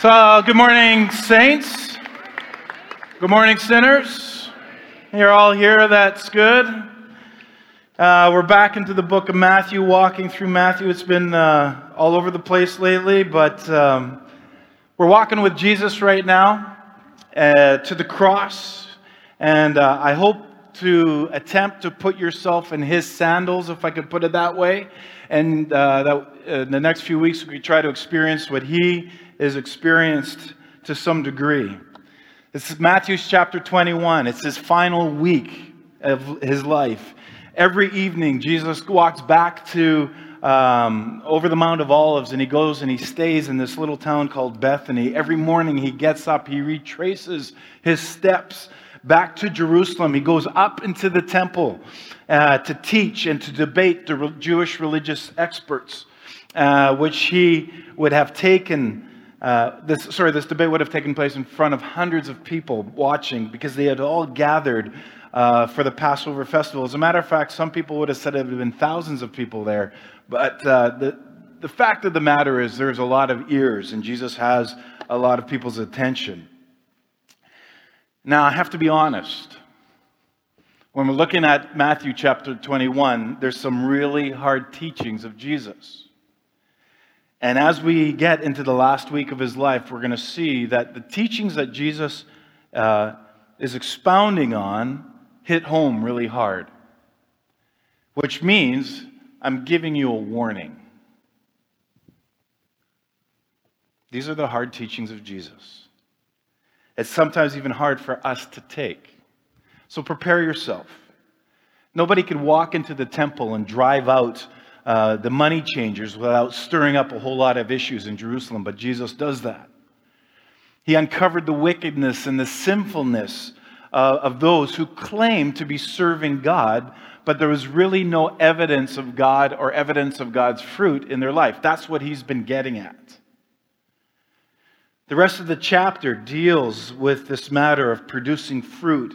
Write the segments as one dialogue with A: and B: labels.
A: So, good morning, saints. Good morning, sinners. You're all here, that's good. Uh, we're back into the book of Matthew, walking through Matthew. It's been uh, all over the place lately, but um, we're walking with Jesus right now uh, to the cross. And uh, I hope to attempt to put yourself in his sandals, if I could put it that way. And uh, that uh, in the next few weeks, we try to experience what he is experienced to some degree. This is Matthew's chapter 21. It's his final week of his life. Every evening, Jesus walks back to um, over the Mount of Olives and he goes and he stays in this little town called Bethany. Every morning, he gets up, he retraces his steps back to Jerusalem. He goes up into the temple uh, to teach and to debate the Jewish religious experts, uh, which he would have taken uh, this, sorry, this debate would have taken place in front of hundreds of people watching because they had all gathered uh, for the Passover festival. As a matter of fact, some people would have said it would have been thousands of people there. But uh, the, the fact of the matter is, there's a lot of ears, and Jesus has a lot of people's attention. Now, I have to be honest. When we're looking at Matthew chapter 21, there's some really hard teachings of Jesus. And as we get into the last week of his life, we're going to see that the teachings that Jesus uh, is expounding on hit home really hard, which means I'm giving you a warning. These are the hard teachings of Jesus. It's sometimes even hard for us to take. So prepare yourself. Nobody could walk into the temple and drive out uh, the money changers without stirring up a whole lot of issues in Jerusalem, but Jesus does that. He uncovered the wickedness and the sinfulness uh, of those who claim to be serving God, but there was really no evidence of God or evidence of God's fruit in their life. That's what he's been getting at. The rest of the chapter deals with this matter of producing fruit,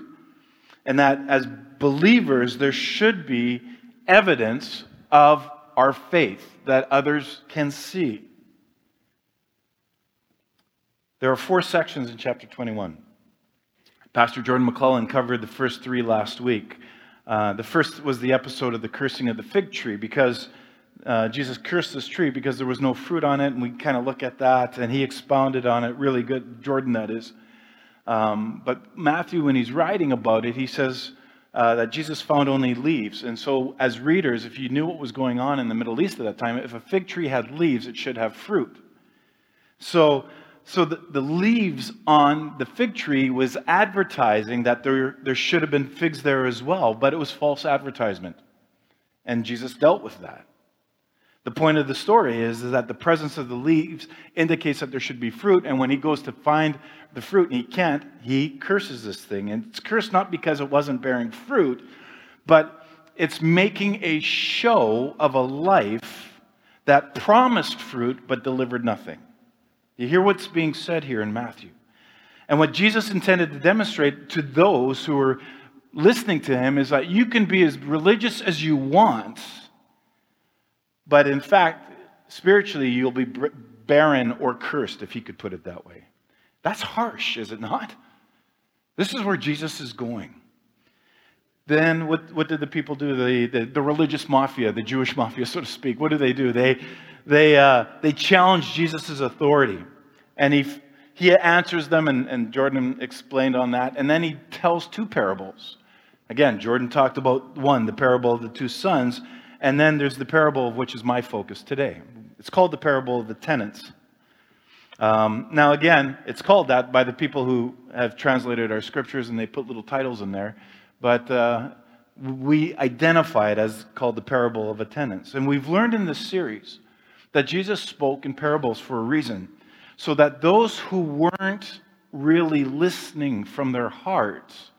A: and that as believers, there should be evidence of our faith that others can see. There are four sections in chapter 21. Pastor Jordan McClellan covered the first three last week. Uh, the first was the episode of the cursing of the fig tree because uh, Jesus cursed this tree because there was no fruit on it, and we kind of look at that, and he expounded on it really good, Jordan, that is. Um, but Matthew, when he's writing about it, he says, uh, that Jesus found only leaves. And so, as readers, if you knew what was going on in the Middle East at that time, if a fig tree had leaves, it should have fruit. So, so the, the leaves on the fig tree was advertising that there, there should have been figs there as well, but it was false advertisement. And Jesus dealt with that. The point of the story is, is that the presence of the leaves indicates that there should be fruit, and when he goes to find the fruit and he can't, he curses this thing. And it's cursed not because it wasn't bearing fruit, but it's making a show of a life that promised fruit but delivered nothing. You hear what's being said here in Matthew. And what Jesus intended to demonstrate to those who are listening to him is that you can be as religious as you want but in fact, spiritually, you'll be barren or cursed, if he could put it that way. That's harsh, is it not? This is where Jesus is going. Then what, what did the people do? The, the, the religious mafia, the Jewish mafia, so to speak, what do they do? They, they, uh, they challenge Jesus' authority. And he, he answers them, and, and Jordan explained on that. And then he tells two parables. Again, Jordan talked about one, the parable of the two sons. And then there's the parable of which is my focus today. It's called the parable of the tenants. Um, now, again, it's called that by the people who have translated our scriptures and they put little titles in there. But uh, we identify it as called the parable of tenants. And we've learned in this series that Jesus spoke in parables for a reason, so that those who weren't really listening from their hearts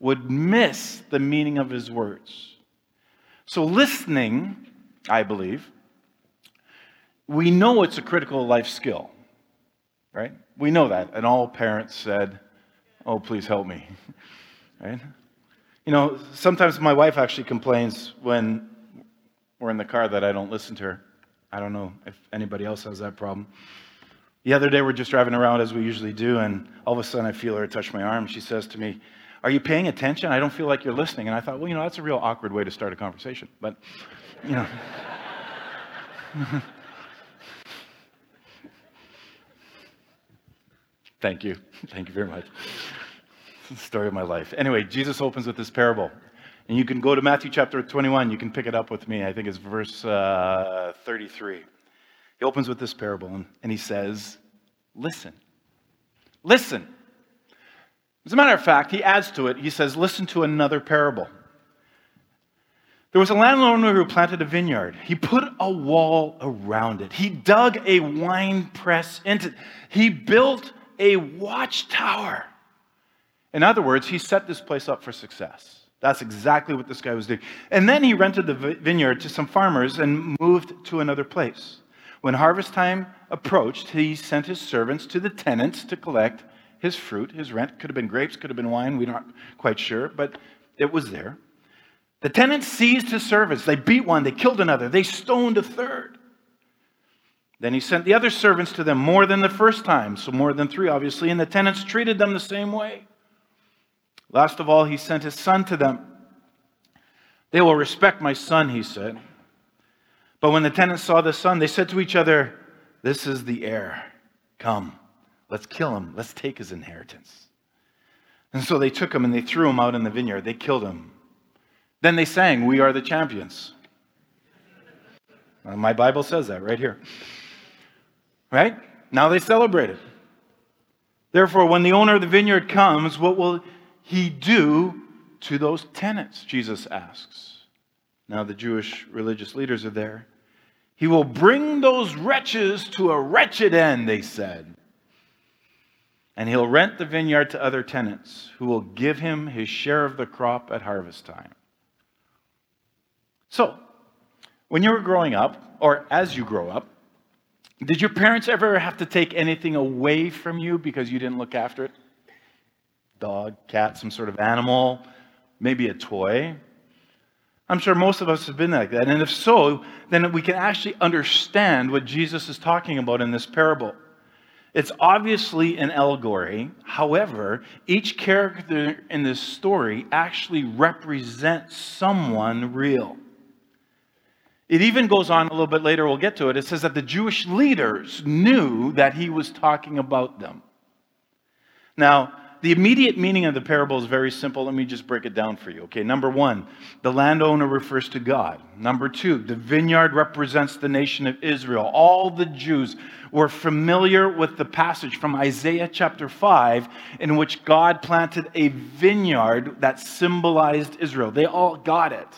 A: would miss the meaning of his words. So, listening, I believe, we know it's a critical life skill, right? We know that. And all parents said, Oh, please help me, right? You know, sometimes my wife actually complains when we're in the car that I don't listen to her. I don't know if anybody else has that problem. The other day, we're just driving around as we usually do, and all of a sudden I feel her touch my arm. She says to me, Are you paying attention? I don't feel like you're listening. And I thought, Well, you know, that's a real awkward way to start a conversation. But, you know. Thank you. Thank you very much. It's the story of my life. Anyway, Jesus opens with this parable. And you can go to Matthew chapter 21. You can pick it up with me. I think it's verse uh, 33. He opens with this parable and, and he says, Listen. Listen. As a matter of fact, he adds to it, he says, Listen to another parable. There was a landowner who planted a vineyard. He put a wall around it. He dug a wine press into it. He built a watchtower. In other words, he set this place up for success. That's exactly what this guy was doing. And then he rented the vineyard to some farmers and moved to another place. When harvest time approached, he sent his servants to the tenants to collect his fruit, his rent. Could have been grapes, could have been wine, we're not quite sure, but it was there. The tenants seized his servants. They beat one, they killed another, they stoned a third. Then he sent the other servants to them more than the first time, so more than three, obviously, and the tenants treated them the same way. Last of all, he sent his son to them. They will respect my son, he said. But when the tenants saw the son, they said to each other, This is the heir. Come, let's kill him. Let's take his inheritance. And so they took him and they threw him out in the vineyard. They killed him. Then they sang, We are the champions. My Bible says that right here. Right? Now they celebrated. Therefore, when the owner of the vineyard comes, what will he do to those tenants? Jesus asks. Now the Jewish religious leaders are there. He will bring those wretches to a wretched end, they said. And he'll rent the vineyard to other tenants who will give him his share of the crop at harvest time. So, when you were growing up, or as you grow up, did your parents ever have to take anything away from you because you didn't look after it? Dog, cat, some sort of animal, maybe a toy. I'm sure most of us have been like that. And if so, then we can actually understand what Jesus is talking about in this parable. It's obviously an allegory. However, each character in this story actually represents someone real. It even goes on a little bit later, we'll get to it. It says that the Jewish leaders knew that he was talking about them. Now, the immediate meaning of the parable is very simple. Let me just break it down for you. Okay, number one, the landowner refers to God. Number two, the vineyard represents the nation of Israel. All the Jews were familiar with the passage from Isaiah chapter 5 in which God planted a vineyard that symbolized Israel. They all got it.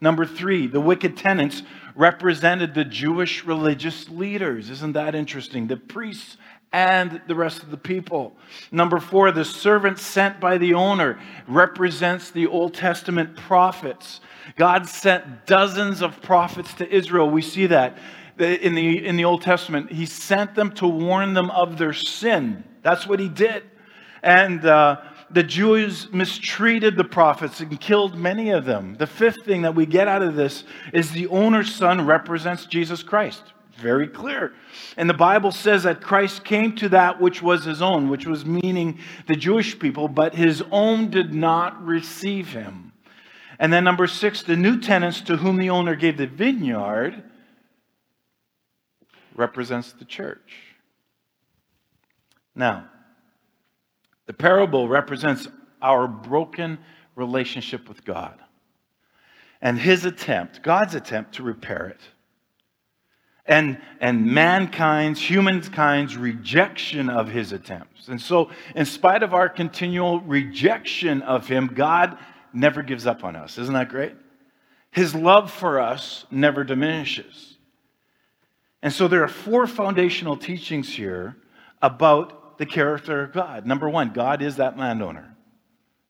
A: Number three, the wicked tenants represented the Jewish religious leaders. Isn't that interesting? The priests and the rest of the people. Number four, the servant sent by the owner represents the Old Testament prophets. God sent dozens of prophets to Israel. We see that in the, in the Old Testament. He sent them to warn them of their sin. That's what he did. And uh, the Jews mistreated the prophets and killed many of them. The fifth thing that we get out of this is the owner's son represents Jesus Christ. Very clear. And the Bible says that Christ came to that which was his own, which was meaning the Jewish people, but his own did not receive him. And then, number six, the new tenants to whom the owner gave the vineyard represents the church. Now, the parable represents our broken relationship with God and his attempt, God's attempt to repair it. And, and mankind's, humankind's rejection of his attempts. And so, in spite of our continual rejection of him, God never gives up on us. Isn't that great? His love for us never diminishes. And so, there are four foundational teachings here about the character of God. Number one, God is that landowner,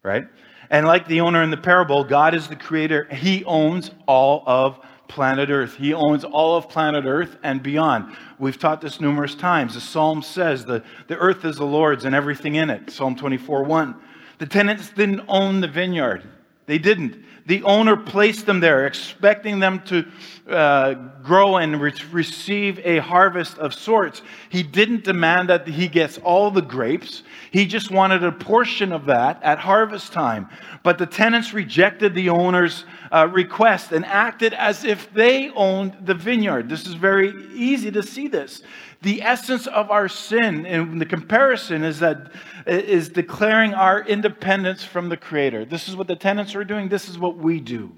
A: right? And like the owner in the parable, God is the creator. He owns all of planet Earth. He owns all of planet Earth and beyond. We've taught this numerous times. The Psalm says the, the earth is the Lord's and everything in it. Psalm 24 1. The tenants didn't own the vineyard, they didn't. The owner placed them there, expecting them to uh, grow and re- receive a harvest of sorts. He didn't demand that he gets all the grapes. He just wanted a portion of that at harvest time. But the tenants rejected the owner's uh, request and acted as if they owned the vineyard. This is very easy to see this. The essence of our sin in the comparison is that is declaring our independence from the Creator. This is what the tenants are doing. This is what we do.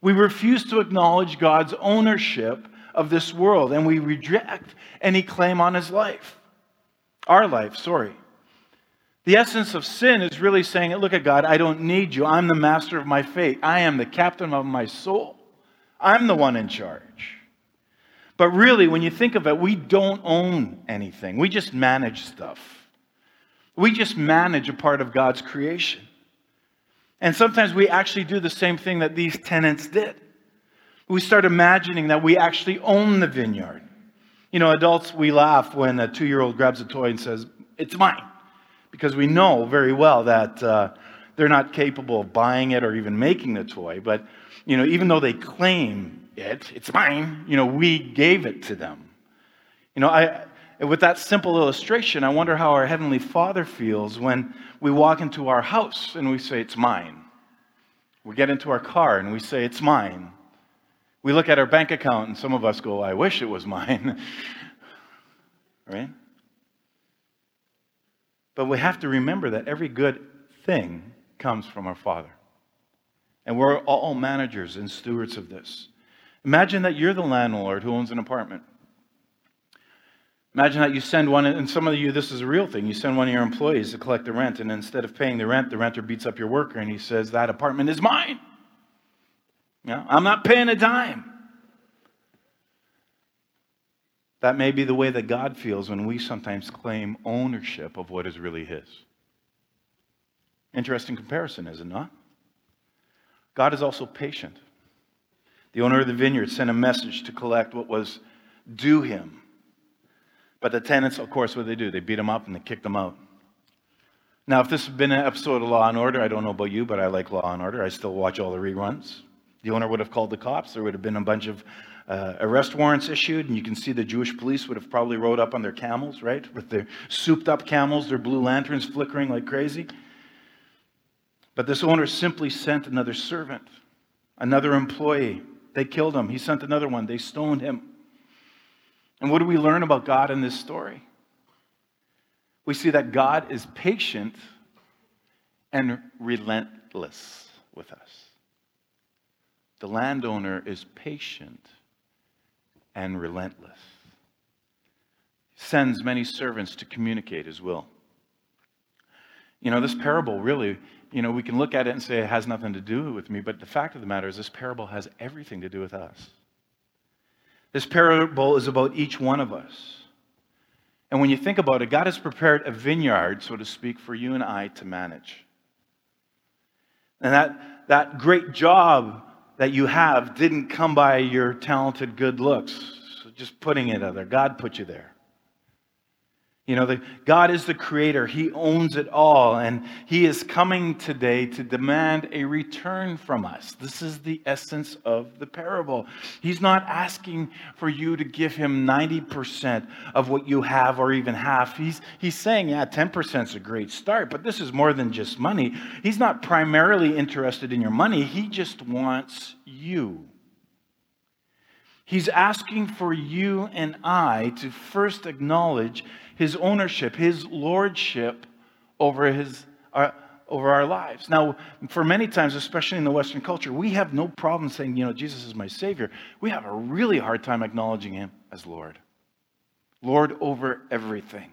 A: We refuse to acknowledge God's ownership of this world, and we reject any claim on His life. Our life, sorry. The essence of sin is really saying, Look at God, I don't need you. I'm the master of my fate. I am the captain of my soul. I'm the one in charge. But really, when you think of it, we don't own anything, we just manage stuff. We just manage a part of God's creation. And sometimes we actually do the same thing that these tenants did. We start imagining that we actually own the vineyard. You know, adults, we laugh when a two year old grabs a toy and says, It's mine. Because we know very well that uh, they're not capable of buying it or even making the toy. But, you know, even though they claim it, it's mine, you know, we gave it to them. You know, I, with that simple illustration, I wonder how our Heavenly Father feels when we walk into our house and we say, It's mine. We get into our car and we say, It's mine. We look at our bank account and some of us go, I wish it was mine. right? But we have to remember that every good thing comes from our Father. And we're all managers and stewards of this. Imagine that you're the landlord who owns an apartment. Imagine that you send one, and some of you, this is a real thing. You send one of your employees to collect the rent, and instead of paying the rent, the renter beats up your worker and he says, That apartment is mine. Yeah, I'm not paying a dime. That may be the way that God feels when we sometimes claim ownership of what is really His. Interesting comparison, is it not? God is also patient. The owner of the vineyard sent a message to collect what was due him. But the tenants, of course, what they do? They beat them up and they kick them out. Now, if this had been an episode of Law and Order, I don't know about you, but I like Law and Order. I still watch all the reruns. The owner would have called the cops. There would have been a bunch of uh, arrest warrants issued, and you can see the Jewish police would have probably rode up on their camels, right? With their souped up camels, their blue lanterns flickering like crazy. But this owner simply sent another servant, another employee. They killed him. He sent another one. They stoned him. And what do we learn about God in this story? We see that God is patient and relentless with us. The landowner is patient and relentless. Sends many servants to communicate his will. You know, this parable really, you know, we can look at it and say it has nothing to do with me, but the fact of the matter is this parable has everything to do with us. This parable is about each one of us. And when you think about it, God has prepared a vineyard, so to speak, for you and I to manage. And that, that great job that you have didn't come by your talented good looks. So just putting it out there. God put you there. You know, the, God is the creator. He owns it all. And He is coming today to demand a return from us. This is the essence of the parable. He's not asking for you to give Him 90% of what you have or even half. He's, he's saying, yeah, 10% is a great start, but this is more than just money. He's not primarily interested in your money, He just wants you. He's asking for you and I to first acknowledge his ownership, his lordship over, his, uh, over our lives. Now, for many times, especially in the Western culture, we have no problem saying, you know, Jesus is my Savior. We have a really hard time acknowledging him as Lord. Lord over everything.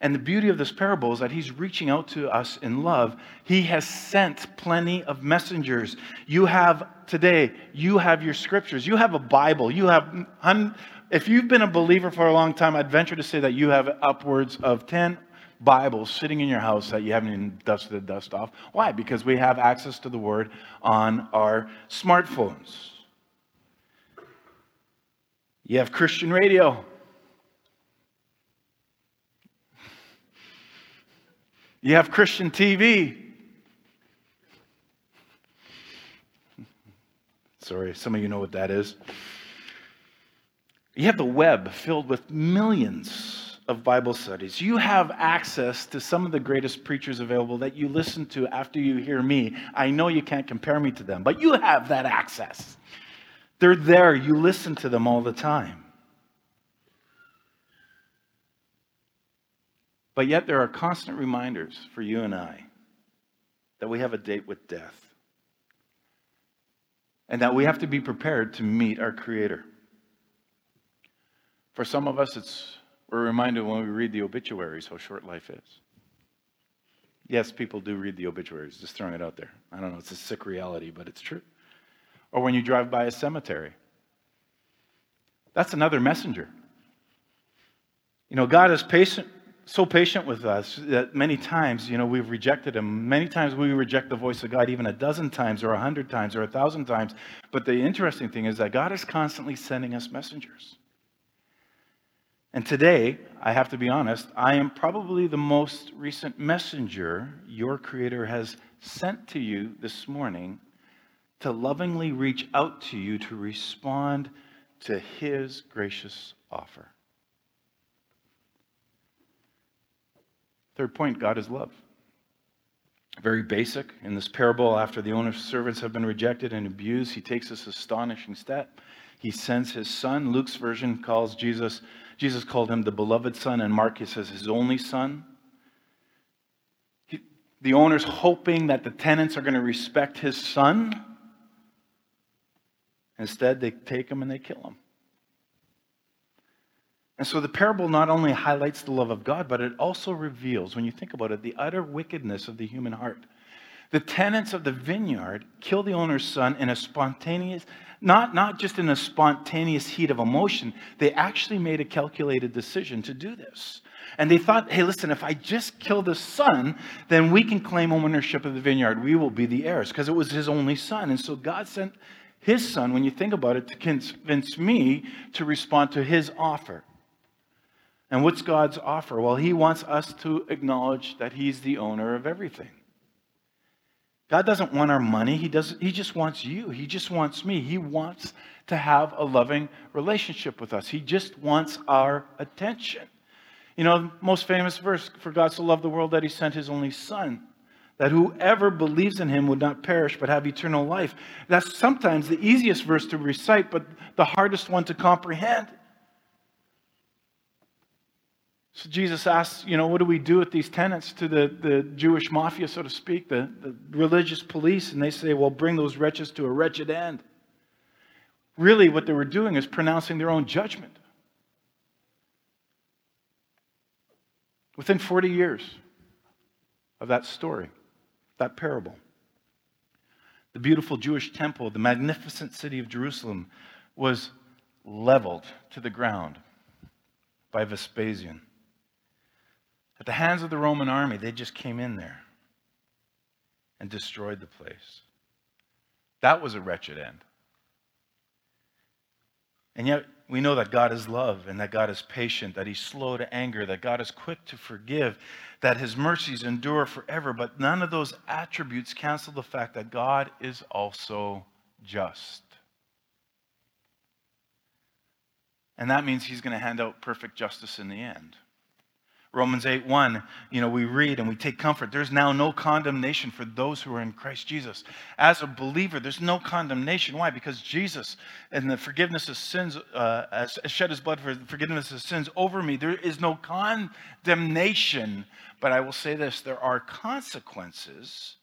A: And the beauty of this parable is that he's reaching out to us in love. He has sent plenty of messengers. You have today, you have your scriptures, you have a Bible, you have, if you've been a believer for a long time, I'd venture to say that you have upwards of 10 Bibles sitting in your house that you haven't even dusted the dust off. Why? Because we have access to the Word on our smartphones. You have Christian radio. You have Christian TV. Sorry, some of you know what that is. You have the web filled with millions of Bible studies. You have access to some of the greatest preachers available that you listen to after you hear me. I know you can't compare me to them, but you have that access. They're there. You listen to them all the time. But yet, there are constant reminders for you and I that we have a date with death and that we have to be prepared to meet our Creator. For some of us, it's, we're reminded when we read the obituaries how short life is. Yes, people do read the obituaries, just throwing it out there. I don't know, it's a sick reality, but it's true. Or when you drive by a cemetery, that's another messenger. You know, God is patient, so patient with us that many times, you know, we've rejected him. Many times we reject the voice of God, even a dozen times or a hundred times or a thousand times. But the interesting thing is that God is constantly sending us messengers. And today, I have to be honest, I am probably the most recent messenger your Creator has sent to you this morning to lovingly reach out to you to respond to His gracious offer. Third point God is love. Very basic. In this parable, after the owner's servants have been rejected and abused, he takes this astonishing step. He sends his son. Luke's version calls Jesus, Jesus called him the beloved son, and Mark he says his only son. He, the owner's hoping that the tenants are going to respect his son. Instead, they take him and they kill him. And so the parable not only highlights the love of God, but it also reveals, when you think about it, the utter wickedness of the human heart. The tenants of the vineyard kill the owner's son in a spontaneous, not, not just in a spontaneous heat of emotion, they actually made a calculated decision to do this. And they thought, hey, listen, if I just kill the son, then we can claim ownership of the vineyard. We will be the heirs, because it was his only son. And so God sent his son, when you think about it, to convince me to respond to his offer. And what's God's offer? Well, He wants us to acknowledge that He's the owner of everything. God doesn't want our money. He, doesn't, he just wants you. He just wants me. He wants to have a loving relationship with us. He just wants our attention. You know, most famous verse for God so loved the world that He sent His only Son, that whoever believes in Him would not perish but have eternal life. That's sometimes the easiest verse to recite, but the hardest one to comprehend. So Jesus asks, you know, what do we do with these tenants to the, the Jewish mafia, so to speak, the, the religious police? And they say, well, bring those wretches to a wretched end. Really, what they were doing is pronouncing their own judgment. Within 40 years of that story, that parable, the beautiful Jewish temple, the magnificent city of Jerusalem, was leveled to the ground by Vespasian. At the hands of the Roman army, they just came in there and destroyed the place. That was a wretched end. And yet, we know that God is love and that God is patient, that He's slow to anger, that God is quick to forgive, that His mercies endure forever. But none of those attributes cancel the fact that God is also just. And that means He's going to hand out perfect justice in the end. Romans 8 1, you know, we read and we take comfort. There's now no condemnation for those who are in Christ Jesus. As a believer, there's no condemnation. Why? Because Jesus and the forgiveness of sins, uh, has shed his blood for the forgiveness of sins over me. There is no condemnation. But I will say this there are consequences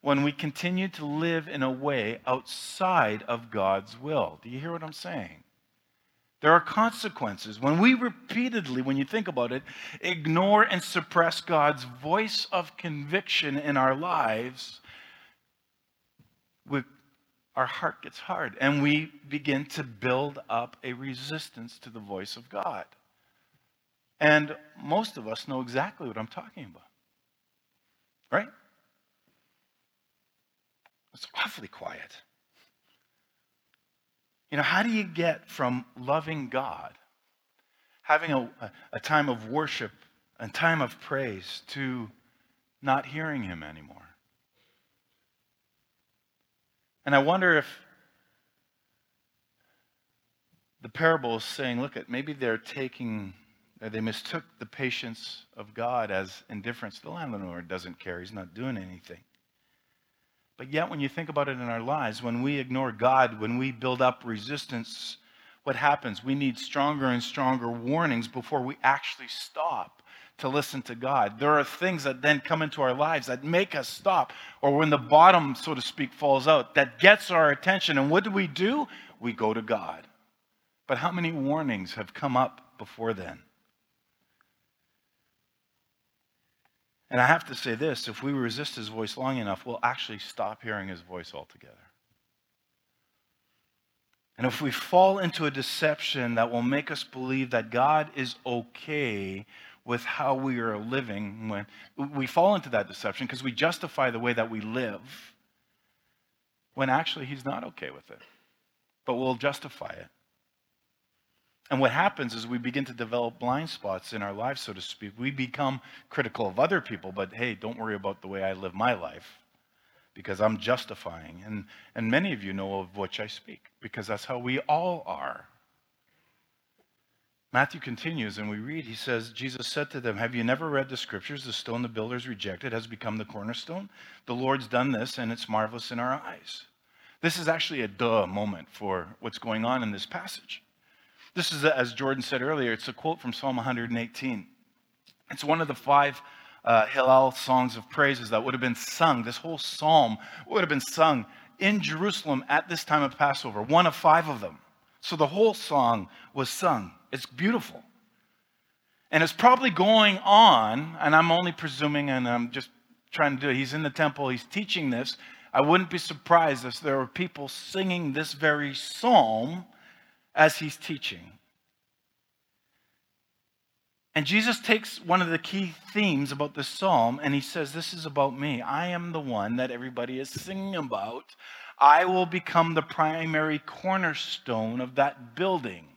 A: when we continue to live in a way outside of God's will. Do you hear what I'm saying? There are consequences. When we repeatedly, when you think about it, ignore and suppress God's voice of conviction in our lives, we, our heart gets hard and we begin to build up a resistance to the voice of God. And most of us know exactly what I'm talking about. Right? It's awfully quiet. You know, how do you get from loving God, having a, a time of worship and time of praise, to not hearing Him anymore? And I wonder if the parable is saying, look at maybe they're taking, uh, they mistook the patience of God as indifference. The landlord doesn't care, he's not doing anything. But yet, when you think about it in our lives, when we ignore God, when we build up resistance, what happens? We need stronger and stronger warnings before we actually stop to listen to God. There are things that then come into our lives that make us stop, or when the bottom, so to speak, falls out, that gets our attention. And what do we do? We go to God. But how many warnings have come up before then? And I have to say this if we resist his voice long enough, we'll actually stop hearing his voice altogether. And if we fall into a deception that will make us believe that God is okay with how we are living, when we fall into that deception because we justify the way that we live, when actually he's not okay with it. But we'll justify it. And what happens is we begin to develop blind spots in our lives, so to speak. We become critical of other people, but hey, don't worry about the way I live my life because I'm justifying. And, and many of you know of which I speak because that's how we all are. Matthew continues and we read, he says, Jesus said to them, Have you never read the scriptures? The stone the builders rejected has become the cornerstone. The Lord's done this and it's marvelous in our eyes. This is actually a duh moment for what's going on in this passage. This is, as Jordan said earlier, it's a quote from Psalm 118. It's one of the five uh, Hallel songs of praises that would have been sung. This whole psalm would have been sung in Jerusalem at this time of Passover, one of five of them. So the whole song was sung. It's beautiful. And it's probably going on, and I'm only presuming, and I'm just trying to do it. He's in the temple, he's teaching this. I wouldn't be surprised if there were people singing this very psalm as he's teaching. And Jesus takes one of the key themes about this psalm and he says, This is about me. I am the one that everybody is singing about. I will become the primary cornerstone of that building.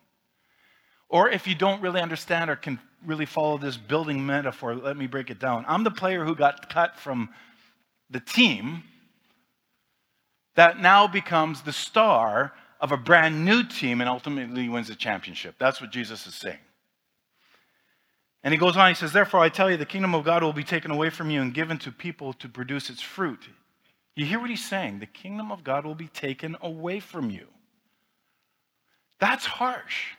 A: Or if you don't really understand or can really follow this building metaphor, let me break it down. I'm the player who got cut from the team that now becomes the star of a brand new team and ultimately wins the championship. That's what Jesus is saying. And he goes on, he says, Therefore, I tell you, the kingdom of God will be taken away from you and given to people to produce its fruit. You hear what he's saying? The kingdom of God will be taken away from you. That's harsh.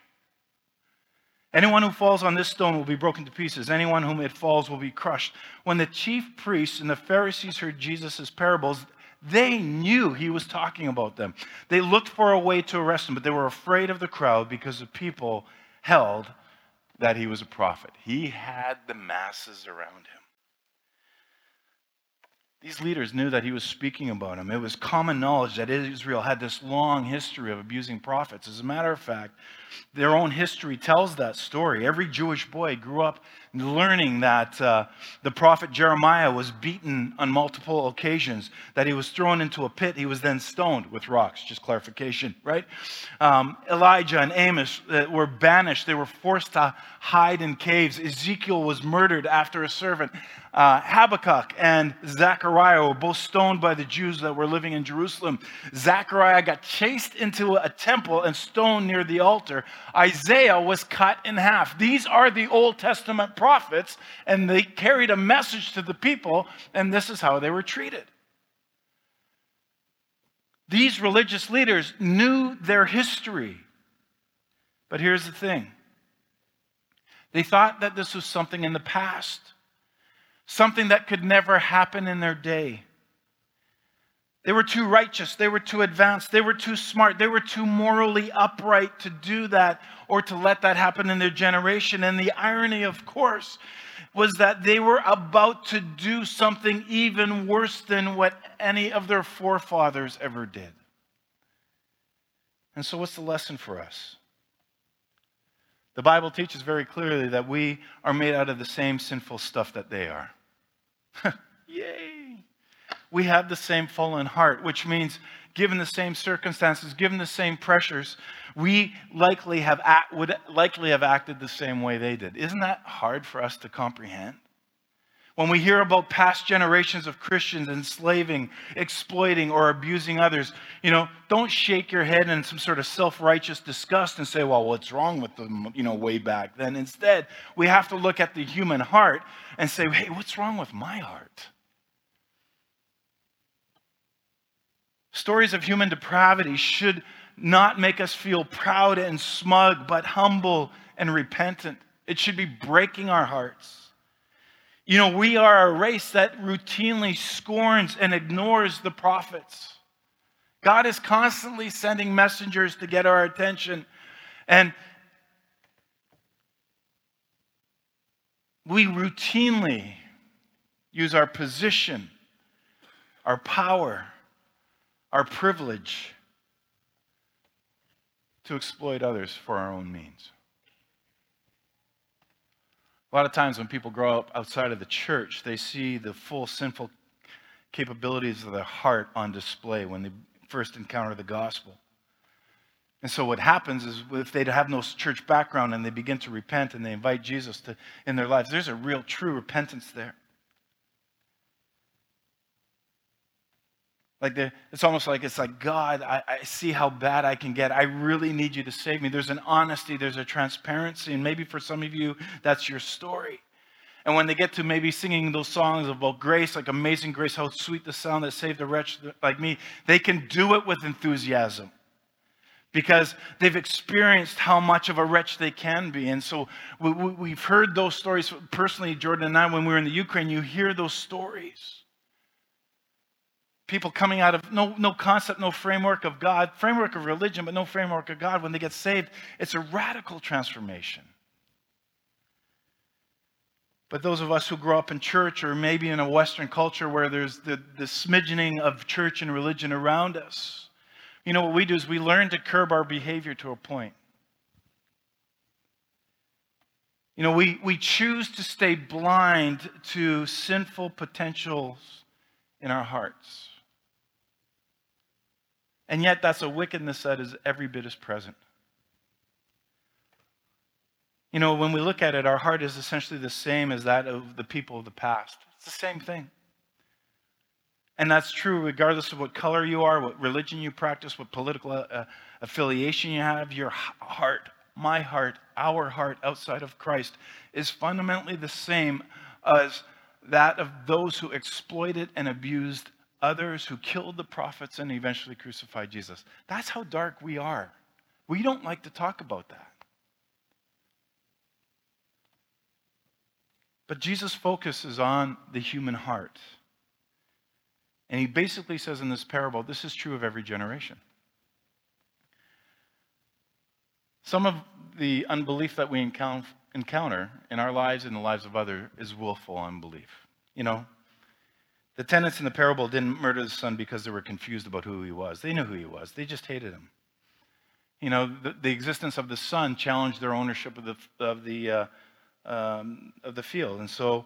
A: Anyone who falls on this stone will be broken to pieces. Anyone whom it falls will be crushed. When the chief priests and the Pharisees heard Jesus' parables, they knew he was talking about them. They looked for a way to arrest him, but they were afraid of the crowd because the people held that he was a prophet. He had the masses around him. These leaders knew that he was speaking about him. It was common knowledge that Israel had this long history of abusing prophets. As a matter of fact, their own history tells that story. Every Jewish boy grew up learning that uh, the prophet Jeremiah was beaten on multiple occasions, that he was thrown into a pit, he was then stoned with rocks. Just clarification, right? Um, Elijah and Amos uh, were banished, they were forced to hide in caves. Ezekiel was murdered after a servant. Uh, Habakkuk and Zechariah were both stoned by the Jews that were living in Jerusalem. Zechariah got chased into a temple and stoned near the altar. Isaiah was cut in half. These are the Old Testament prophets, and they carried a message to the people, and this is how they were treated. These religious leaders knew their history. But here's the thing they thought that this was something in the past, something that could never happen in their day. They were too righteous. They were too advanced. They were too smart. They were too morally upright to do that or to let that happen in their generation. And the irony, of course, was that they were about to do something even worse than what any of their forefathers ever did. And so, what's the lesson for us? The Bible teaches very clearly that we are made out of the same sinful stuff that they are. Yay! We have the same fallen heart, which means given the same circumstances, given the same pressures, we likely have act, would likely have acted the same way they did. Isn't that hard for us to comprehend? When we hear about past generations of Christians enslaving, exploiting, or abusing others, you know, don't shake your head in some sort of self-righteous disgust and say, well, what's wrong with them, you know, way back then? Instead, we have to look at the human heart and say, hey, what's wrong with my heart? Stories of human depravity should not make us feel proud and smug, but humble and repentant. It should be breaking our hearts. You know, we are a race that routinely scorns and ignores the prophets. God is constantly sending messengers to get our attention. And we routinely use our position, our power, our privilege to exploit others for our own means. A lot of times when people grow up outside of the church, they see the full sinful capabilities of their heart on display when they first encounter the gospel. And so what happens is if they have no church background and they begin to repent and they invite Jesus to, in their lives, there's a real true repentance there. Like the, it's almost like it's like, God, I, I, see how bad I can get. I really need you to save me. There's an honesty, there's a transparency, and maybe for some of you, that's your story. And when they get to maybe singing those songs about grace, like Amazing Grace, how sweet the sound that saved a wretch like me, they can do it with enthusiasm because they've experienced how much of a wretch they can be. And so we, have heard those stories personally, Jordan and I, when we were in the Ukraine, you hear those stories people coming out of no, no concept, no framework of God, framework of religion, but no framework of God, when they get saved, it's a radical transformation. But those of us who grow up in church or maybe in a Western culture where there's the, the smidgening of church and religion around us, you know what we do is we learn to curb our behavior to a point. You know, we, we choose to stay blind to sinful potentials in our hearts. And yet, that's a wickedness that is every bit as present. You know, when we look at it, our heart is essentially the same as that of the people of the past. It's the same thing. And that's true regardless of what color you are, what religion you practice, what political uh, affiliation you have. Your heart, my heart, our heart outside of Christ is fundamentally the same as that of those who exploited and abused others who killed the prophets and eventually crucified Jesus. That's how dark we are. We don't like to talk about that. But Jesus focuses on the human heart. And he basically says in this parable this is true of every generation. Some of the unbelief that we encounter in our lives and the lives of others is willful unbelief. You know, the tenants in the parable didn't murder the son because they were confused about who he was. They knew who he was, they just hated him. You know, the, the existence of the son challenged their ownership of the, of, the, uh, um, of the field. And so,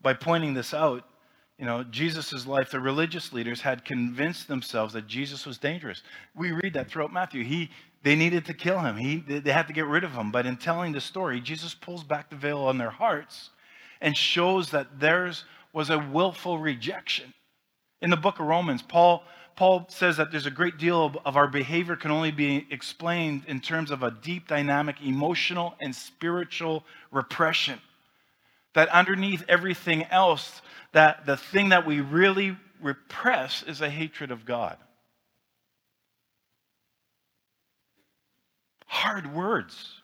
A: by pointing this out, you know, Jesus' life, the religious leaders had convinced themselves that Jesus was dangerous. We read that throughout Matthew. He, they needed to kill him. He, they had to get rid of him. But in telling the story, Jesus pulls back the veil on their hearts and shows that theirs was a willful rejection. In the book of Romans, Paul, Paul says that there's a great deal of, of our behavior can only be explained in terms of a deep, dynamic, emotional, and spiritual repression. That underneath everything else, that the thing that we really repress is a hatred of God. Hard words.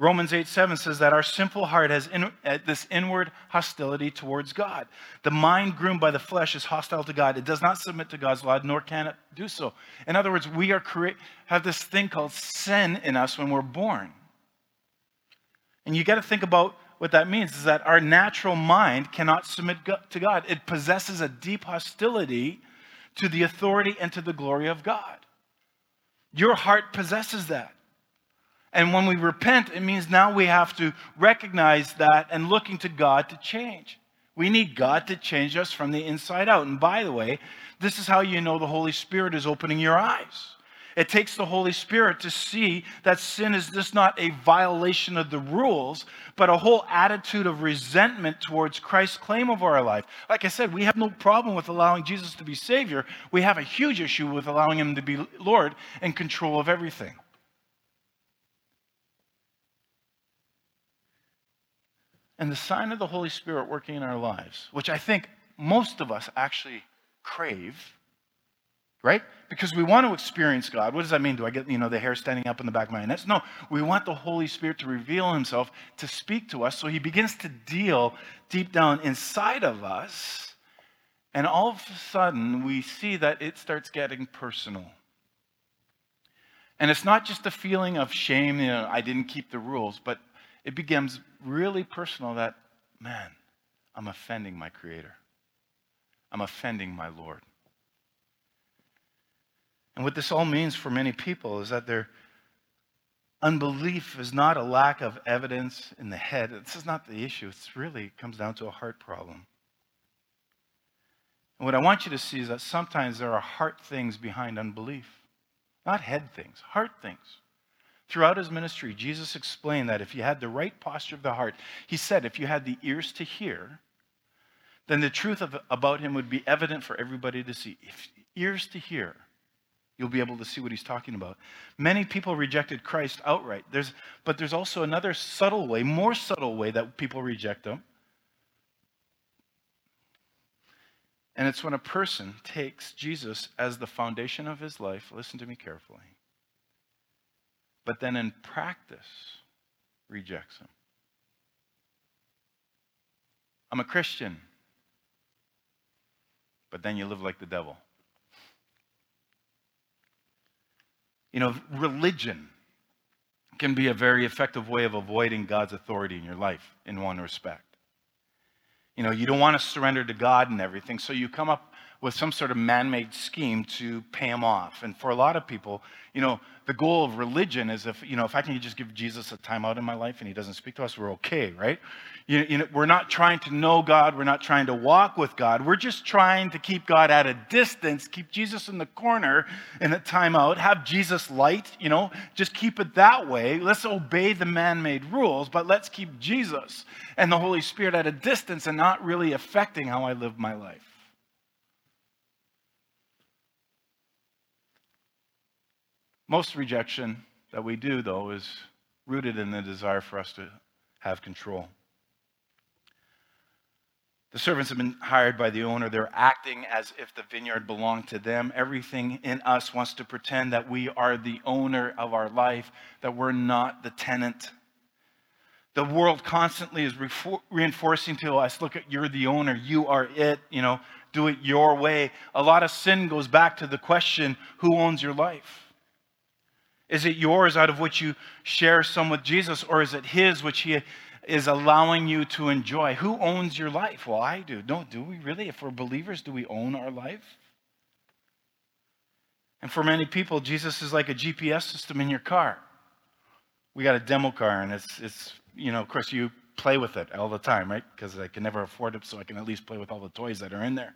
A: Romans 8 7 says that our simple heart has in, uh, this inward hostility towards God. The mind groomed by the flesh is hostile to God. It does not submit to God's law, nor can it do so. In other words, we are create, have this thing called sin in us when we're born. And you got to think about what that means is that our natural mind cannot submit to God. It possesses a deep hostility to the authority and to the glory of God. Your heart possesses that. And when we repent, it means now we have to recognize that and looking to God to change. We need God to change us from the inside out. And by the way, this is how you know the Holy Spirit is opening your eyes. It takes the Holy Spirit to see that sin is just not a violation of the rules, but a whole attitude of resentment towards Christ's claim of our life. Like I said, we have no problem with allowing Jesus to be Savior. We have a huge issue with allowing Him to be Lord and control of everything. And the sign of the Holy Spirit working in our lives, which I think most of us actually crave, right? Because we want to experience God. What does that mean? Do I get, you know, the hair standing up in the back of my neck? No, we want the Holy Spirit to reveal himself, to speak to us. So he begins to deal deep down inside of us. And all of a sudden, we see that it starts getting personal. And it's not just a feeling of shame, you know, I didn't keep the rules, but it becomes really personal that, man, I'm offending my Creator. I'm offending my Lord. And what this all means for many people is that their unbelief is not a lack of evidence in the head. This is not the issue. It's really it comes down to a heart problem. And what I want you to see is that sometimes there are heart things behind unbelief. Not head things, heart things. Throughout his ministry, Jesus explained that if you had the right posture of the heart, he said, if you had the ears to hear, then the truth of, about him would be evident for everybody to see. If ears to hear, you'll be able to see what he's talking about. Many people rejected Christ outright. There's, but there's also another subtle way, more subtle way that people reject him. And it's when a person takes Jesus as the foundation of his life, listen to me carefully, but then in practice rejects him. I'm a Christian but then you live like the devil. You know, religion can be a very effective way of avoiding God's authority in your life in one respect. You know, you don't want to surrender to God and everything, so you come up with some sort of man made scheme to pay him off. And for a lot of people, you know, the goal of religion is if, you know, if I can just give Jesus a timeout in my life and he doesn't speak to us, we're okay, right? You, you know, we're not trying to know God. We're not trying to walk with God. We're just trying to keep God at a distance, keep Jesus in the corner in a timeout, have Jesus light, you know, just keep it that way. Let's obey the man made rules, but let's keep Jesus and the Holy Spirit at a distance and not really affecting how I live my life. Most rejection that we do, though, is rooted in the desire for us to have control. The servants have been hired by the owner. They're acting as if the vineyard belonged to them. Everything in us wants to pretend that we are the owner of our life, that we're not the tenant. The world constantly is reinforcing to us look, at you're the owner, you are it, you know, do it your way. A lot of sin goes back to the question who owns your life? Is it yours out of which you share some with Jesus, or is it His which He is allowing you to enjoy? Who owns your life? Well, I do. No, do we really? If we're believers, do we own our life? And for many people, Jesus is like a GPS system in your car. We got a demo car, and it's, it's you know, of course, you play with it all the time, right? Because I can never afford it, so I can at least play with all the toys that are in there.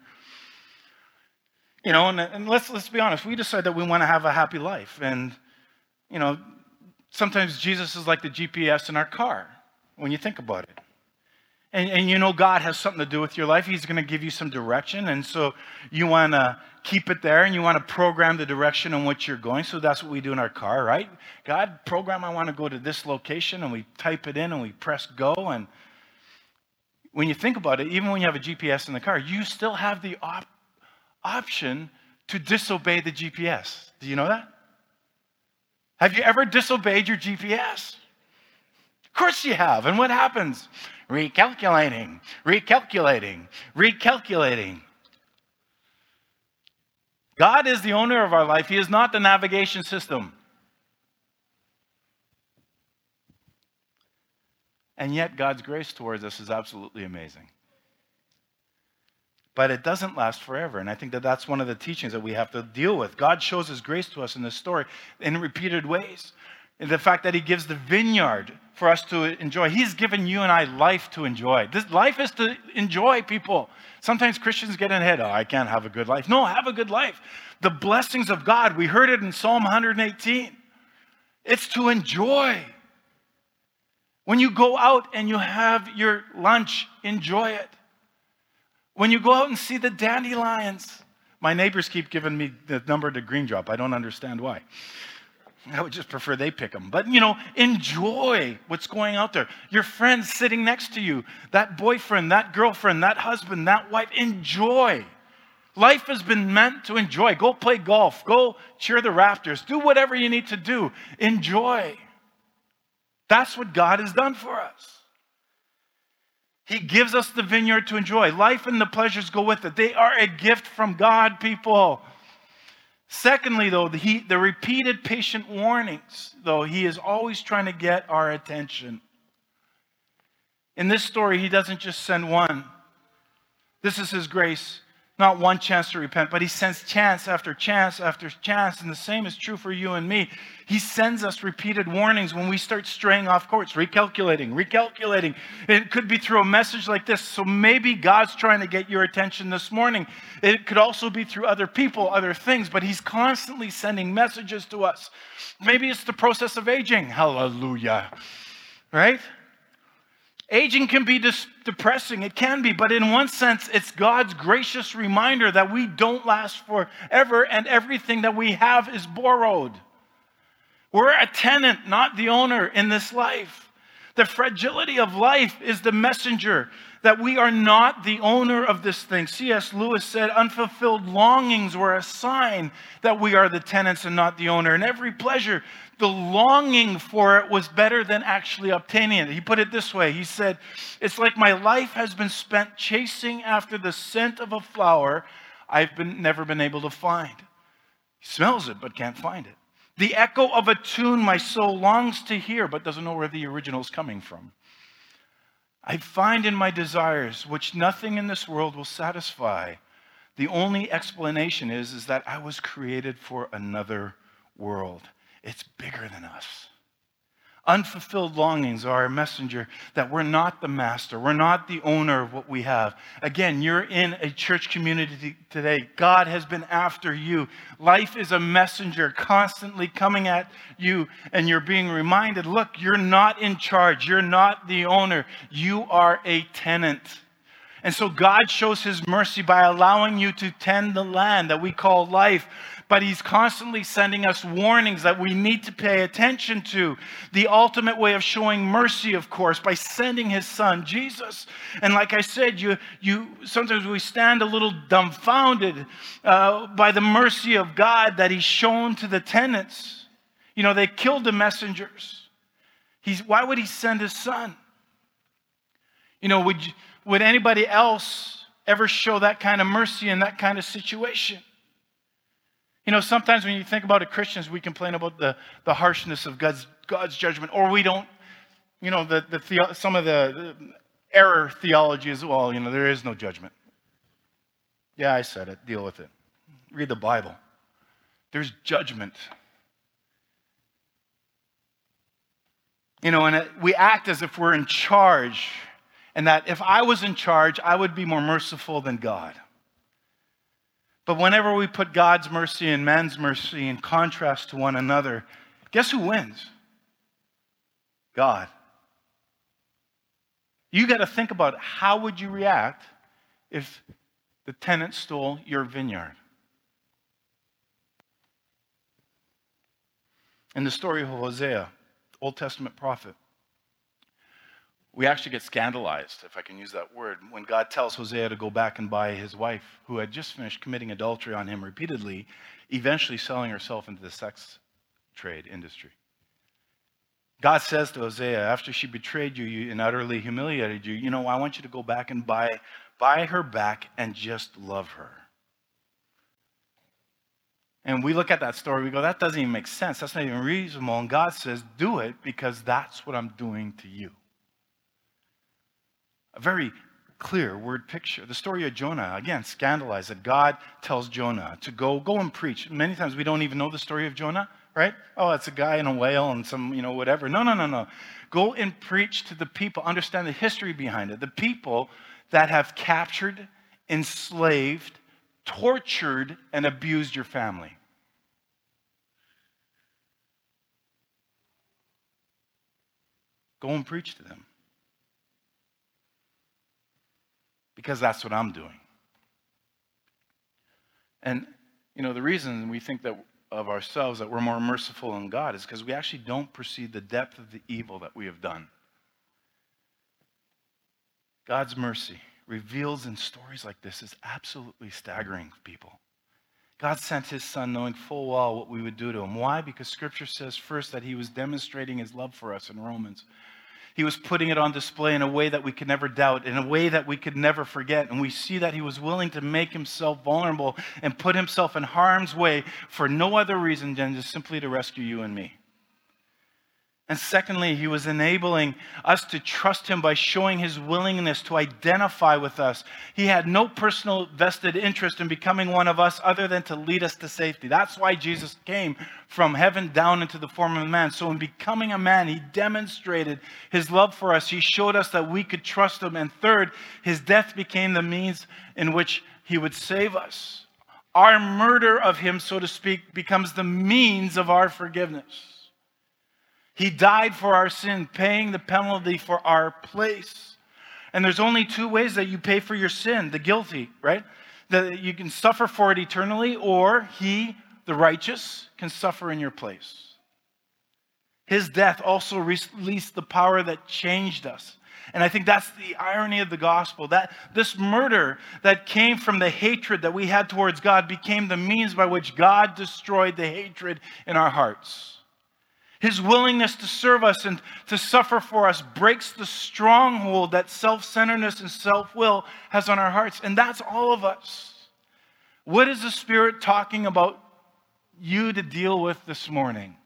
A: You know, and, and let's, let's be honest, we decide that we want to have a happy life. And you know, sometimes Jesus is like the GPS in our car when you think about it. And, and you know, God has something to do with your life. He's going to give you some direction. And so you want to keep it there and you want to program the direction in which you're going. So that's what we do in our car, right? God, program, I want to go to this location. And we type it in and we press go. And when you think about it, even when you have a GPS in the car, you still have the op- option to disobey the GPS. Do you know that? Have you ever disobeyed your GPS? Of course you have. And what happens? Recalculating, recalculating, recalculating. God is the owner of our life, He is not the navigation system. And yet, God's grace towards us is absolutely amazing but it doesn't last forever. And I think that that's one of the teachings that we have to deal with. God shows his grace to us in this story in repeated ways. And the fact that He gives the vineyard for us to enjoy. He's given you and I life to enjoy. This life is to enjoy people. Sometimes Christians get in head, oh, I can't have a good life. No, have a good life. The blessings of God, we heard it in Psalm 118. It's to enjoy. When you go out and you have your lunch, enjoy it. When you go out and see the dandelions, my neighbors keep giving me the number to Green Drop. I don't understand why. I would just prefer they pick them. But, you know, enjoy what's going out there. Your friends sitting next to you, that boyfriend, that girlfriend, that husband, that wife, enjoy. Life has been meant to enjoy. Go play golf. Go cheer the Raptors, Do whatever you need to do. Enjoy. That's what God has done for us. He gives us the vineyard to enjoy. Life and the pleasures go with it. They are a gift from God, people. Secondly, though, the, the repeated patient warnings, though, he is always trying to get our attention. In this story, he doesn't just send one. This is his grace not one chance to repent, but he sends chance after chance after chance. And the same is true for you and me. He sends us repeated warnings when we start straying off course, recalculating, recalculating. It could be through a message like this. So maybe God's trying to get your attention this morning. It could also be through other people, other things, but he's constantly sending messages to us. Maybe it's the process of aging. Hallelujah. Right? Aging can be dis- depressing, it can be, but in one sense, it's God's gracious reminder that we don't last forever and everything that we have is borrowed. We're a tenant, not the owner in this life. The fragility of life is the messenger that we are not the owner of this thing. C.S. Lewis said, unfulfilled longings were a sign that we are the tenants and not the owner. And every pleasure the longing for it was better than actually obtaining it. He put it this way He said, It's like my life has been spent chasing after the scent of a flower I've been, never been able to find. He smells it, but can't find it. The echo of a tune my soul longs to hear, but doesn't know where the original is coming from. I find in my desires, which nothing in this world will satisfy. The only explanation is, is that I was created for another world. It's bigger than us. Unfulfilled longings are a messenger that we're not the master. We're not the owner of what we have. Again, you're in a church community today. God has been after you. Life is a messenger constantly coming at you, and you're being reminded look, you're not in charge. You're not the owner. You are a tenant. And so God shows his mercy by allowing you to tend the land that we call life but he's constantly sending us warnings that we need to pay attention to. The ultimate way of showing mercy, of course, by sending his son, Jesus. And like I said, you, you, sometimes we stand a little dumbfounded uh, by the mercy of God that he's shown to the tenants. You know, they killed the messengers. He's, why would he send his son? You know, would, would anybody else ever show that kind of mercy in that kind of situation? You know, sometimes when you think about it, Christians, we complain about the, the harshness of God's, God's judgment, or we don't, you know, the, the, some of the, the error theology as well. You know, there is no judgment. Yeah, I said it. Deal with it. Read the Bible. There's judgment. You know, and it, we act as if we're in charge, and that if I was in charge, I would be more merciful than God. But whenever we put God's mercy and man's mercy in contrast to one another, guess who wins? God. You got to think about how would you react if the tenant stole your vineyard? In the story of Hosea, Old Testament prophet, we actually get scandalized, if I can use that word, when God tells Hosea to go back and buy his wife, who had just finished committing adultery on him repeatedly, eventually selling herself into the sex trade industry. God says to Hosea, after she betrayed you and utterly humiliated you, you know, I want you to go back and buy, buy her back and just love her. And we look at that story, we go, that doesn't even make sense. That's not even reasonable. And God says, do it because that's what I'm doing to you a very clear word picture. The story of Jonah, again, scandalized that God tells Jonah to go, go and preach. Many times we don't even know the story of Jonah, right? Oh, it's a guy in a whale and some, you know, whatever. No, no, no, no. Go and preach to the people. Understand the history behind it. The people that have captured, enslaved, tortured, and abused your family. Go and preach to them. Because that's what I'm doing. And, you know, the reason we think that of ourselves that we're more merciful than God is because we actually don't perceive the depth of the evil that we have done. God's mercy reveals in stories like this is absolutely staggering, people. God sent his son knowing full well what we would do to him. Why? Because scripture says first that he was demonstrating his love for us in Romans. He was putting it on display in a way that we could never doubt, in a way that we could never forget. And we see that he was willing to make himself vulnerable and put himself in harm's way for no other reason than just simply to rescue you and me. And secondly, he was enabling us to trust him by showing his willingness to identify with us. He had no personal vested interest in becoming one of us other than to lead us to safety. That's why Jesus came from heaven down into the form of a man. So, in becoming a man, he demonstrated his love for us. He showed us that we could trust him. And third, his death became the means in which he would save us. Our murder of him, so to speak, becomes the means of our forgiveness. He died for our sin, paying the penalty for our place. And there's only two ways that you pay for your sin the guilty, right? That you can suffer for it eternally, or he, the righteous, can suffer in your place. His death also released the power that changed us. And I think that's the irony of the gospel that this murder that came from the hatred that we had towards God became the means by which God destroyed the hatred in our hearts. His willingness to serve us and to suffer for us breaks the stronghold that self centeredness and self will has on our hearts. And that's all of us. What is the Spirit talking about you to deal with this morning?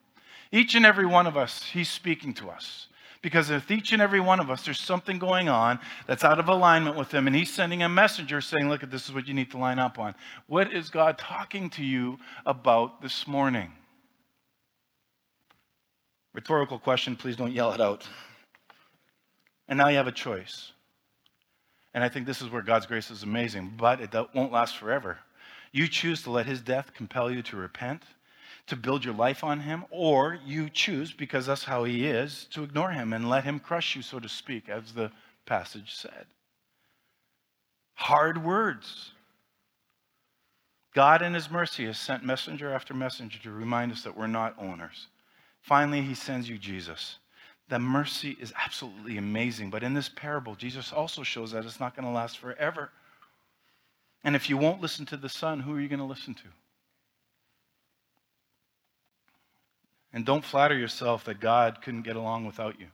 A: Each and every one of us, He's speaking to us. Because with each and every one of us, there's something going on that's out of alignment with Him, and He's sending a messenger saying, Look, this is what you need to line up on. What is God talking to you about this morning? Rhetorical question, please don't yell it out. And now you have a choice. And I think this is where God's grace is amazing, but it won't last forever. You choose to let his death compel you to repent, to build your life on him, or you choose, because that's how he is, to ignore him and let him crush you, so to speak, as the passage said. Hard words. God, in his mercy, has sent messenger after messenger to remind us that we're not owners. Finally, he sends you Jesus. That mercy is absolutely amazing. But in this parable, Jesus also shows that it's not going to last forever. And if you won't listen to the Son, who are you going to listen to? And don't flatter yourself that God couldn't get along without you.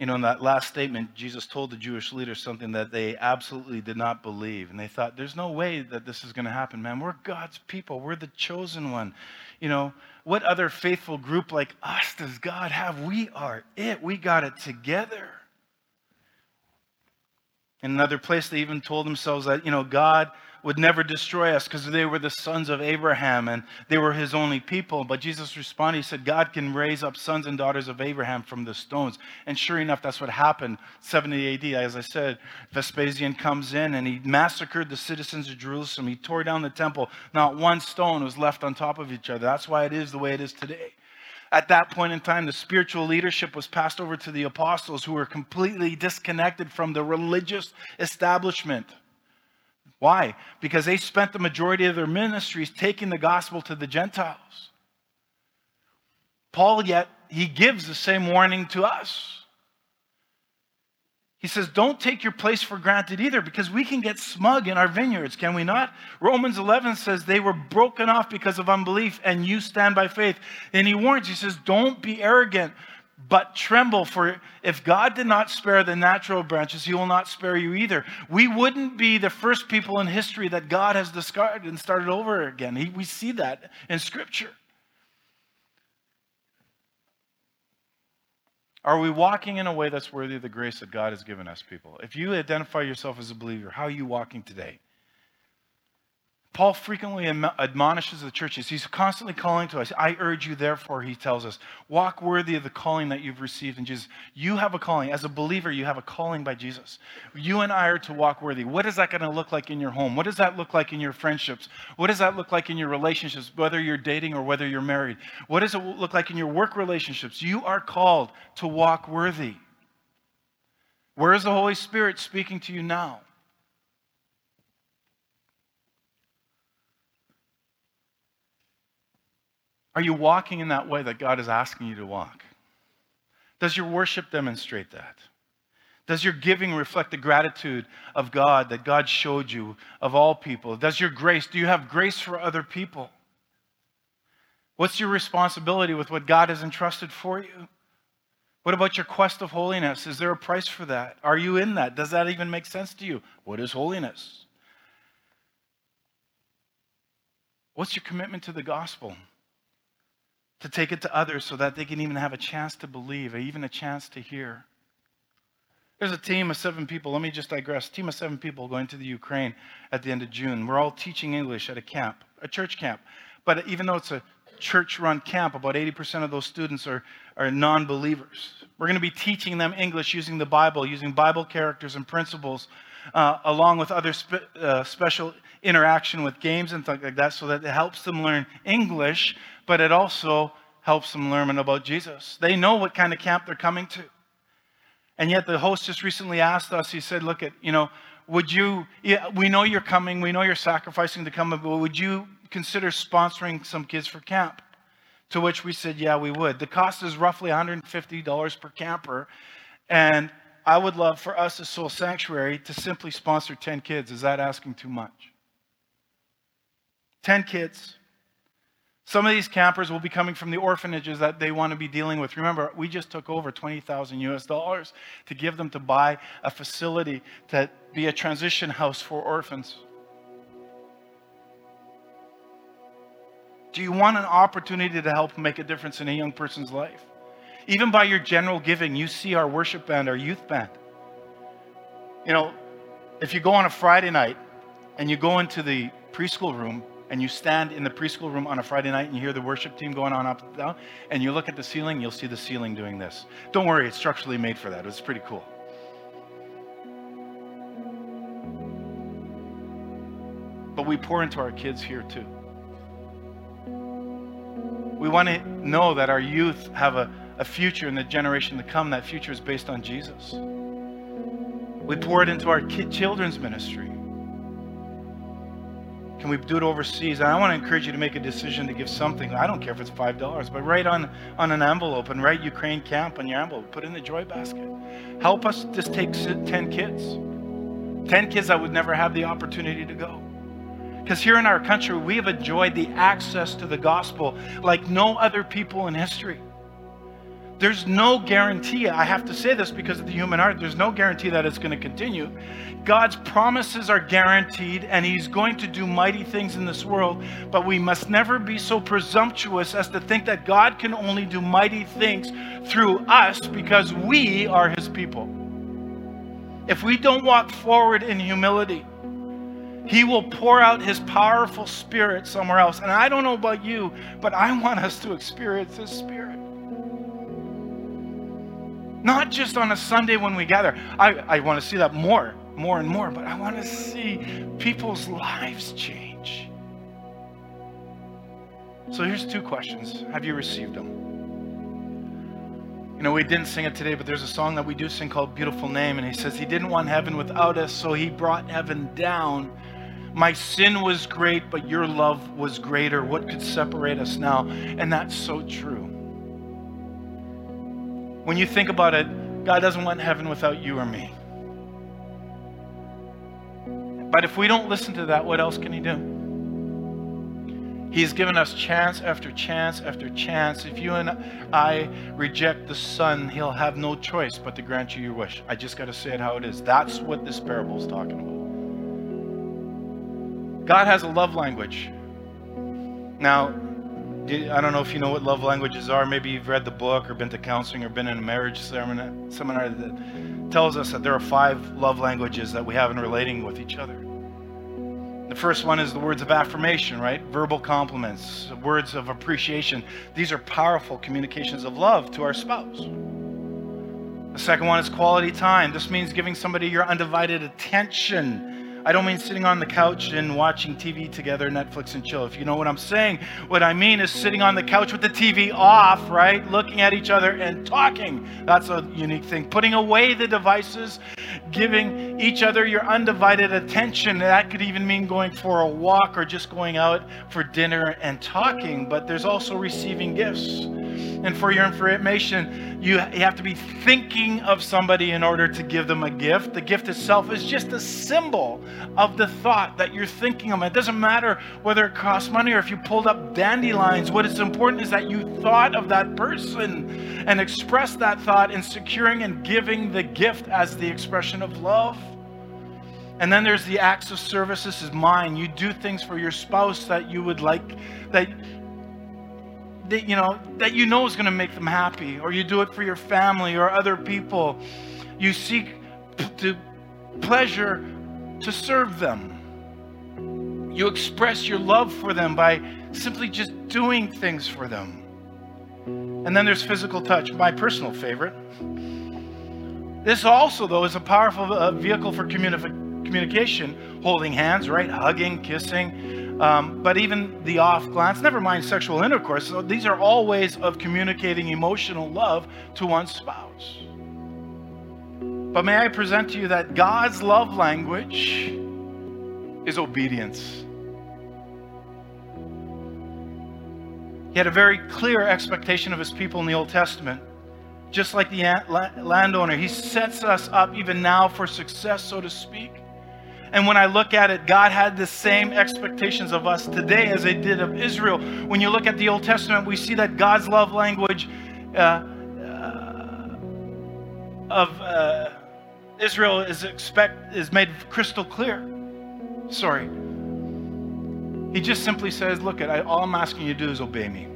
A: You know, in that last statement, Jesus told the Jewish leaders something that they absolutely did not believe. And they thought, there's no way that this is going to happen, man. We're God's people, we're the chosen one. You know, what other faithful group like us does God have? We are it. We got it together. In another place, they even told themselves that, you know, God would never destroy us because they were the sons of Abraham and they were his only people. But Jesus responded, He said, God can raise up sons and daughters of Abraham from the stones. And sure enough, that's what happened. 70 AD, as I said, Vespasian comes in and he massacred the citizens of Jerusalem. He tore down the temple. Not one stone was left on top of each other. That's why it is the way it is today. At that point in time, the spiritual leadership was passed over to the apostles who were completely disconnected from the religious establishment. Why? Because they spent the majority of their ministries taking the gospel to the Gentiles. Paul, yet, he gives the same warning to us. He says, Don't take your place for granted either, because we can get smug in our vineyards, can we not? Romans 11 says they were broken off because of unbelief, and you stand by faith. And he warns, he says, Don't be arrogant, but tremble, for if God did not spare the natural branches, he will not spare you either. We wouldn't be the first people in history that God has discarded and started over again. He, we see that in Scripture. Are we walking in a way that's worthy of the grace that God has given us, people? If you identify yourself as a believer, how are you walking today? Paul frequently admonishes the churches. He's constantly calling to us. I urge you, therefore, he tells us, walk worthy of the calling that you've received in Jesus. You have a calling. As a believer, you have a calling by Jesus. You and I are to walk worthy. What is that going to look like in your home? What does that look like in your friendships? What does that look like in your relationships, whether you're dating or whether you're married? What does it look like in your work relationships? You are called to walk worthy. Where is the Holy Spirit speaking to you now? Are you walking in that way that God is asking you to walk? Does your worship demonstrate that? Does your giving reflect the gratitude of God that God showed you of all people? Does your grace, do you have grace for other people? What's your responsibility with what God has entrusted for you? What about your quest of holiness? Is there a price for that? Are you in that? Does that even make sense to you? What is holiness? What's your commitment to the gospel? To take it to others so that they can even have a chance to believe, even a chance to hear. There's a team of seven people. Let me just digress. A team of seven people going to the Ukraine at the end of June. We're all teaching English at a camp, a church camp. But even though it's a church run camp, about 80% of those students are, are non believers. We're going to be teaching them English using the Bible, using Bible characters and principles, uh, along with other spe- uh, special interaction with games and things like that, so that it helps them learn English but it also helps them learn about Jesus. They know what kind of camp they're coming to. And yet the host just recently asked us, he said, look at, you know, would you, yeah, we know you're coming, we know you're sacrificing to come, but would you consider sponsoring some kids for camp? To which we said, yeah, we would. The cost is roughly $150 per camper. And I would love for us as Soul Sanctuary to simply sponsor 10 kids. Is that asking too much? 10 kids some of these campers will be coming from the orphanages that they want to be dealing with. Remember, we just took over 20,000 US dollars to give them to buy a facility to be a transition house for orphans. Do you want an opportunity to help make a difference in a young person's life? Even by your general giving, you see our worship band, our youth band. You know, if you go on a Friday night and you go into the preschool room, and you stand in the preschool room on a Friday night and you hear the worship team going on up and down, and you look at the ceiling, you'll see the ceiling doing this. Don't worry, it's structurally made for that. It's pretty cool. But we pour into our kids here too. We want to know that our youth have a, a future in the generation to come. That future is based on Jesus. We pour it into our children's ministry. Can we do it overseas? And I want to encourage you to make a decision to give something. I don't care if it's five dollars, but write on on an envelope and write Ukraine camp on your envelope. Put in the joy basket. Help us just take ten kids, ten kids that would never have the opportunity to go. Because here in our country, we have enjoyed the access to the gospel like no other people in history. There's no guarantee. I have to say this because of the human heart. There's no guarantee that it's going to continue. God's promises are guaranteed, and He's going to do mighty things in this world. But we must never be so presumptuous as to think that God can only do mighty things through us because we are His people. If we don't walk forward in humility, he will pour out his powerful spirit somewhere else. And I don't know about you, but I want us to experience his spirit. Not just on a Sunday when we gather. I, I want to see that more, more and more, but I want to see people's lives change. So here's two questions Have you received them? You know, we didn't sing it today, but there's a song that we do sing called Beautiful Name, and he says, He didn't want heaven without us, so he brought heaven down. My sin was great, but your love was greater. What could separate us now? And that's so true. When you think about it, God doesn't want heaven without you or me. But if we don't listen to that, what else can He do? He's given us chance after chance after chance. If you and I reject the Son, He'll have no choice but to grant you your wish. I just got to say it how it is. That's what this parable is talking about. God has a love language. Now, I don't know if you know what love languages are. Maybe you've read the book or been to counseling or been in a marriage seminar that tells us that there are five love languages that we have in relating with each other. The first one is the words of affirmation, right? Verbal compliments, words of appreciation. These are powerful communications of love to our spouse. The second one is quality time. This means giving somebody your undivided attention I don't mean sitting on the couch and watching TV together, Netflix and chill. If you know what I'm saying, what I mean is sitting on the couch with the TV off, right? Looking at each other and talking. That's a unique thing. Putting away the devices, giving each other your undivided attention. That could even mean going for a walk or just going out for dinner and talking. But there's also receiving gifts. And for your information, you have to be thinking of somebody in order to give them a gift. The gift itself is just a symbol of the thought that you're thinking of. It doesn't matter whether it costs money or if you pulled up dandelions. What is important is that you thought of that person and expressed that thought in securing and giving the gift as the expression of love. And then there's the acts of service. This is mine. You do things for your spouse that you would like, that that you know that you know is going to make them happy or you do it for your family or other people. You seek to pleasure to serve them. You express your love for them by simply just doing things for them. And then there's physical touch my personal favorite. This also though is a powerful uh, vehicle for communi- communication. Holding hands right? Hugging kissing um, but even the off glance, never mind sexual intercourse, so these are all ways of communicating emotional love to one's spouse. But may I present to you that God's love language is obedience. He had a very clear expectation of his people in the Old Testament. Just like the landowner, he sets us up even now for success, so to speak. And when I look at it, God had the same expectations of us today as He did of Israel. When you look at the Old Testament, we see that God's love language uh, uh, of uh, Israel is expect is made crystal clear. Sorry. He just simply says, "Look, at all I'm asking you to do is obey me."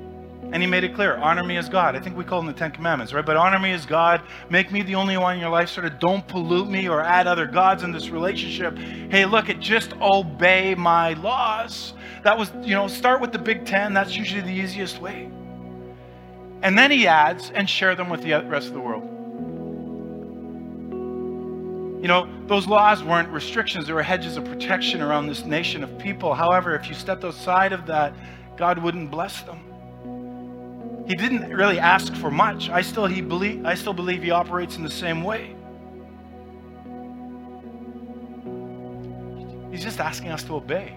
A: And he made it clear honor me as God. I think we call them the Ten Commandments, right? But honor me as God. Make me the only one in your life. Sort of don't pollute me or add other gods in this relationship. Hey, look, at just obey my laws. That was, you know, start with the Big Ten. That's usually the easiest way. And then he adds, and share them with the rest of the world. You know, those laws weren't restrictions, they were hedges of protection around this nation of people. However, if you stepped outside of that, God wouldn't bless them. He didn't really ask for much. I still, he believe, I still believe he operates in the same way. He's just asking us to obey.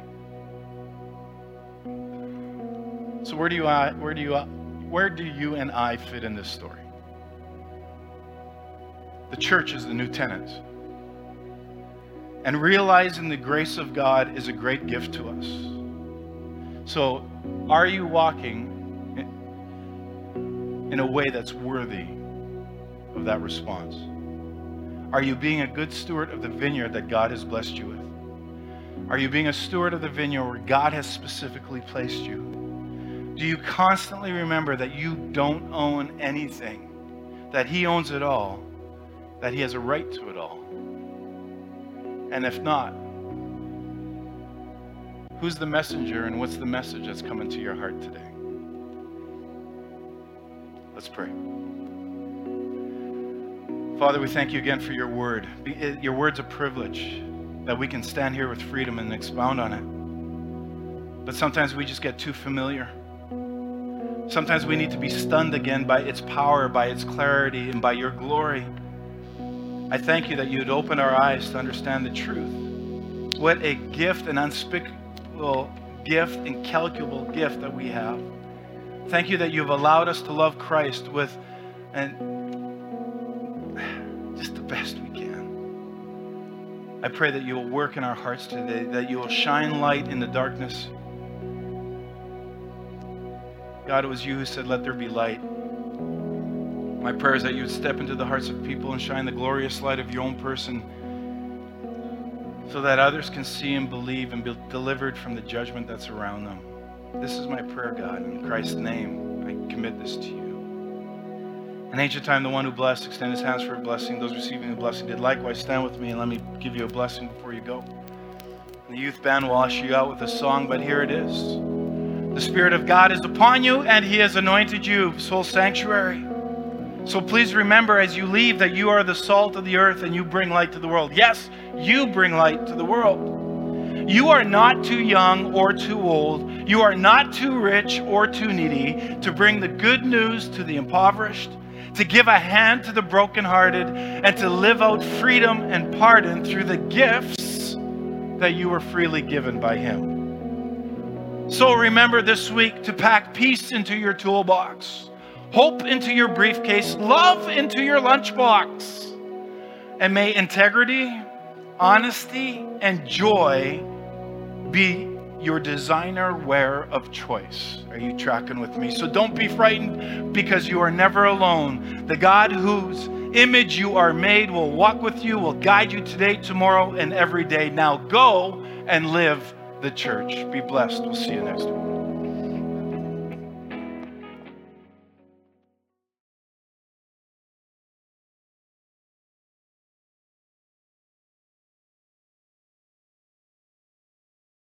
A: So where do you, uh, where do you, uh, where do you and I fit in this story? The church is the new tenant. And realizing the grace of God is a great gift to us. So, are you walking in a way that's worthy of that response? Are you being a good steward of the vineyard that God has blessed you with? Are you being a steward of the vineyard where God has specifically placed you? Do you constantly remember that you don't own anything, that He owns it all, that He has a right to it all? And if not, who's the messenger and what's the message that's coming to your heart today? Let's pray. Father, we thank you again for your word. Your word's a privilege that we can stand here with freedom and expound on it. But sometimes we just get too familiar. Sometimes we need to be stunned again by its power, by its clarity, and by your glory. I thank you that you'd open our eyes to understand the truth. What a gift, an unspeakable gift, incalculable gift that we have. Thank you that you've allowed us to love Christ with and just the best we can. I pray that you will work in our hearts today, that you will shine light in the darkness. God, it was you who said, Let there be light. My prayer is that you would step into the hearts of people and shine the glorious light of your own person so that others can see and believe and be delivered from the judgment that's around them. This is my prayer, God. In Christ's name, I commit this to you. In ancient time, the one who blessed, extend his hands for a blessing. Those receiving the blessing did likewise. Stand with me and let me give you a blessing before you go. The youth band will usher you out with a song, but here it is. The Spirit of God is upon you, and He has anointed you, soul sanctuary. So please remember as you leave that you are the salt of the earth and you bring light to the world. Yes, you bring light to the world. You are not too young or too old. You are not too rich or too needy to bring the good news to the impoverished, to give a hand to the brokenhearted, and to live out freedom and pardon through the gifts that you were freely given by Him. So remember this week to pack peace into your toolbox, hope into your briefcase, love into your lunchbox. And may integrity, honesty, and joy be your designer wear of choice. Are you tracking with me? So don't be frightened because you are never alone. The God whose image you are made will walk with you, will guide you today, tomorrow, and every day. Now go and live the church. Be blessed. We'll see you next week.